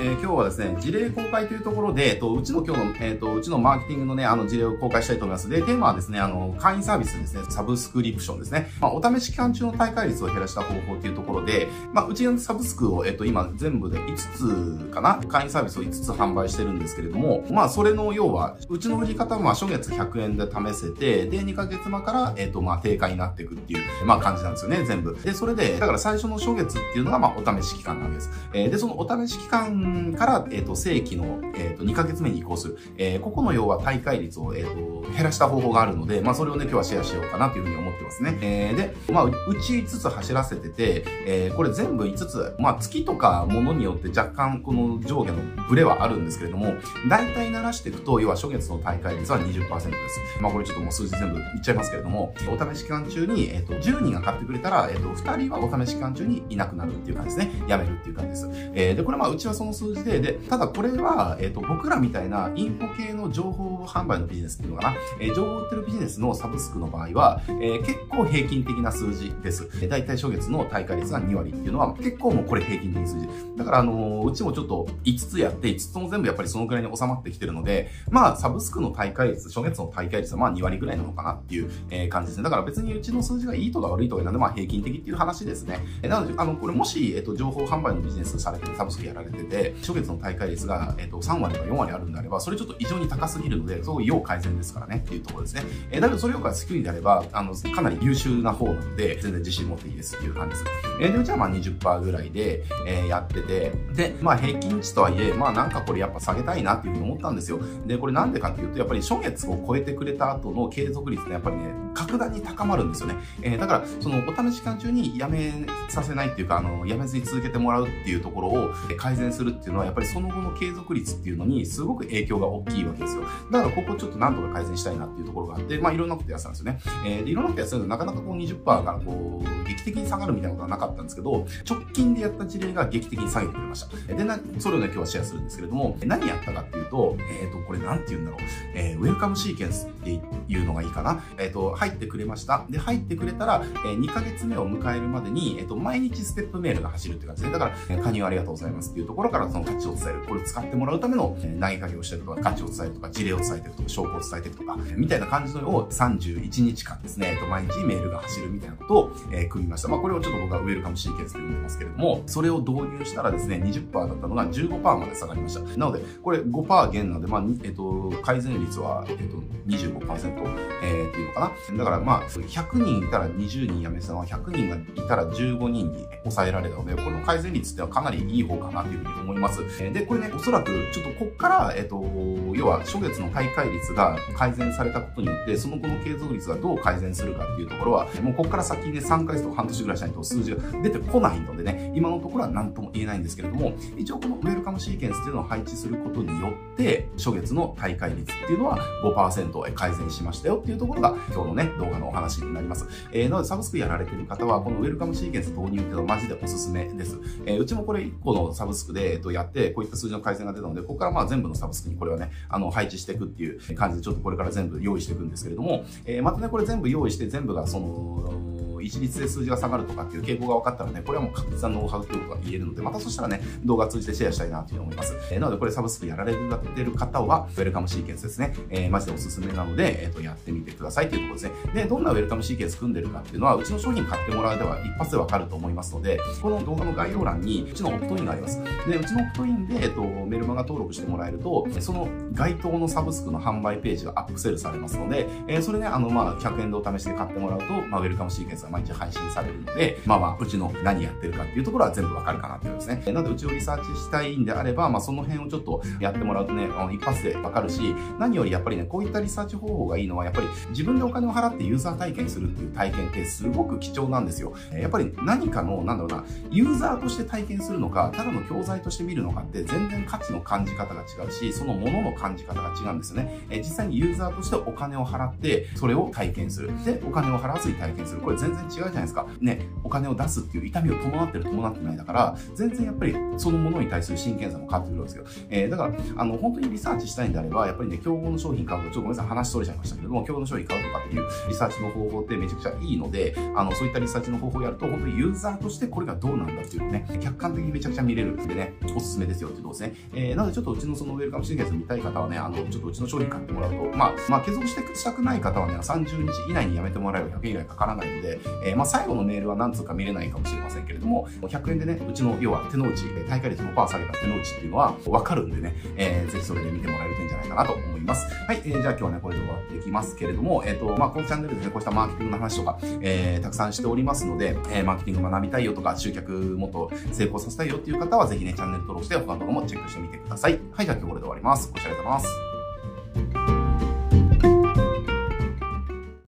えー、今日はですね、事例公開というところで、えっと、うちの今日の、えっと、うちのマーケティングのね、あの事例を公開したいと思います。で、テーマはですね、あの、会員サービスですね、サブスクリプションですね。まあ、お試し期間中の大会率を減らした方法というところで、まあ、うちのサブスクを、えっと、今全部で5つかな？会員サービスを5つ販売してるんですけれども、まあ、それの要は、うちの売り方は、まあ、初月100円で試せて、で、2ヶ月前から、えっと、まあ、定価になっていくっていう、まあ、感じなんですよね、全部。で、それで、だから最初の初月っていうのが、まあ、お試し期間なんです。え、で、そのお試し期間から、えっ、ー、と、正規の、えっ、ー、と、2ヶ月目に移行する。えー、ここの要は大会率を、えっ、と、減らした方法があるので、まあ、それをね、今日はシェアしようかなというふうに思ってますね。えー、で、まあ、うち5つ走らせてて、えー、これ全部5つ、まあ、月とかものによって若干この上下のブレはあるんですけれども、大体鳴らしていくと、要は初月の大会率は20%です。まあ、これちょっともう数字全部言っちゃいますけれども、お試し期間中に、えっ、と、10人が買ってくれたら、えっ、と、2人はお試し期間中にいなくなるっていう感じですね。辞めるっていう感じです。えー、で、これまあ、うちはその数字で、で、ただこれは、えっ、と、僕らみたいなインフォ系の情報販売のビジネスっていうのかな、えー、情報売ってるビジネスのサブスクの場合は、えー、結構平均的な数字です。えー、大体初月の大会率が2割っていうのは、結構もうこれ平均的数字。だから、あのー、うちもちょっと5つやって、5つも全部やっぱりそのくらいに収まってきてるので、まあ、サブスクの大会率、初月の大会率はまあ2割ぐらいなのかなっていう、えー、感じですね。だから別にうちの数字がいいとか悪いとかなんで、まあ平均的っていう話ですね。えー、なので、あの、これもし、えっ、と、情報販売のビジネスされてるサブスクやられてて、初月の大会率が、えっ、と、3割とか4割あるんであれば、それちょっと異常に高すぎるので、そう要改善ですからねっていうところですね。えー、だけどそれより低いんであれば、あの、かなり優秀な方なので、全然自信持っていいですっていう感じです。えー、で、うちはまあ20%ぐらいで、えー、やってて、で、まあ平均値とはいえ、まあなんかこれやっぱ下げたいなっていうふうに思ったんですよ。で、これなんでかっていうと、やっぱり初月を超えてくれた後の継続率ってやっぱりね、格段に高まるんですよね。えー、だから、そのお試し期間中にやめさせないっていうか、あの、やめずに続けてもらうっていうところを改善するっていうのは、やっぱりその後の継続率っていうのにすごく影響が大きいわけですよ。だからここちょっとなんとか改善したいなっていうところがあって、まあいろんなことやってたんですよね。えー、で、いろんなことやってたんですけど、なかなかこう20%がこう、劇的に下がるみたいなことはなかったんですけど、直近でやった事例が劇的に下げてくれました。で、な、それをね、今日はシェアするんですけれども、何やったかっていうと、えっ、ー、と、これなんて言うんだろう。えー、ウェルカムシーケンスっていうのがいいかな。えっ、ー、と、入ってくれました。で、入ってくれたら、えー、2ヶ月目を迎えるまでに、えっ、と、毎日ステップメールが走るって感じで、だから、え加入ありがとうございますっていうところからその価値を伝える。これを使ってもらうための、え投げかけをしてるとか、価値を伝えるとか、事例を伝えてるとか、証拠を伝えてるとか、みたいな感じのを31日間ですね、えっと、毎日メールが走るみたいなことを、え組みました。まあ、これをちょっと僕はウェルカムシーケンスで呼んでますけれども、それを導入したらですね、20%だったのが15%まで下がりました。なので、これ5%減なので、まあ、えっと、改善率は、えっと、25%、えー、っていうのかな。だからまあ、100人いたら20人辞めてたのは、100人がいたら15人に抑えられたので、この改善率ってはかなりいい方かなというふうに思います。で、これね、おそらく、ちょっとこっから、えっと、要は、初月の大会率が改善されたことによって、その後の継続率がどう改善するかっていうところは、もうこっから先ね、3ヶ月と半年ぐらいしないと数字が出てこないのでね、今のところは何とも言えないんですけれども、一応このウェルカムシーケンスっていうのを配置することによって、初月の大会率っていうのは5%改善しましたよっていうところが今日のね、動画のお話になります。えー、なのでサブスクやられてる方は、このウェルカムシーケンス導入っていうのは感じでおすすめです。えー、うちもこれ1個のサブスクで、えっと、やって、こういった数字の改善が出たので、ここからまあ全部のサブスクにこれはね、あの、配置していくっていう感じで、ちょっとこれから全部用意していくんですけれども、えー、またね、これ全部用意して全部がその、一律で数字が下がるとかっていう傾向が分かったらね、これはもう確実なノウハウということが言えるので、またそしたらね、動画通じてシェアしたいなというふうに思います。えー、なのでこれサブスクやられてる方は、ウェルカムシーケンスですね。えー、マジでおすすめなので、えっ、ー、と、やってみてくださいというところですね。で、どんなウェルカムシーケンス組んでるかっていうのは、うちの商品買ってもらえば一発でわかると思いますので、この動画の概要欄に、うちのオプトインがあります。で、うちのオプトインで、えっ、と、メルマガ登録してもらえると、その該当のサブスクの販売ページがアップセルされますので、えー、それね、あの、まあ、100円でお試しで買ってもらうと、まあ、ウェルカムシーケンスが毎日配信されるので、まあまあ、うちの何やってるかっていうところは全部わかるかなっていうですね。なので、うちをリサーチしたいんであれば、まあ、その辺をちょっとやってもらうとね、あの一発でわかるし、何よりやっぱりね、こういったリサーチ方法がいいのは、やっぱり自分でお金を払ってユーザー体験するっていう体験ってすごく貴重なんですよ。やっぱり何かの、なんだろうな、ユーザーとして体験するのか、ただの教材として見るのかって全然価値の感じ方が違うし、そのものの感じ方が違うんですよね。え実際にユーザーとしてお金を払って、それを体験する。で、お金を払わずに体験する。これ全然然違うじゃないですか。ね、お金を出すっていう痛みを伴ってる伴ってないだから、全然やっぱりそのものに対する真剣さも変わってくるんですよ。えー、だから、あの、本当にリサーチしたいんであれば、やっぱりね、競合の商品買うと、ちょっとごめんなさい、話取れちゃいましたけども、競合の商品買うとかっていうリサーチの方法ってめちゃくちゃいいので、あの、そういったリサーチの方法をやると、本当にユーザーとしてこれがどうなんだっていうのね、客観的にめちゃくちゃ見れるんでね、おすすめですよっていうとこですね。えー、なのでちょっとうちのそのウェルカムシーケンス見たい方はね、あの、ちょっとうちの商品買ってもらうと、まあ、まあ、継続してしたくない方はね、30日以内にやめてもらえば100円以外かからないので、えー、まあ、最後のメールは何通か見れないかもしれませんけれども、100円でね、うちの、要は手の内、大会率5%下げた手の内っていうのはわかるんでね、えー、ぜひそれで見てもらえるといいんじゃないかなと思います。はい、えー、じゃあ今日はね、これで終わっていきますけれども、えっ、ー、と、まあ、このチャンネルでね、こうしたマーケティングの話とか、えー、たくさんしておりますので、えー、マーケティング学びたいよとか、集客もっと成功させたいよっていう方は、ぜひね、チャンネル登録して他の動画もチェックしてみてください。はい、じゃあ今日これで終わります。ご視聴ありがとうございます。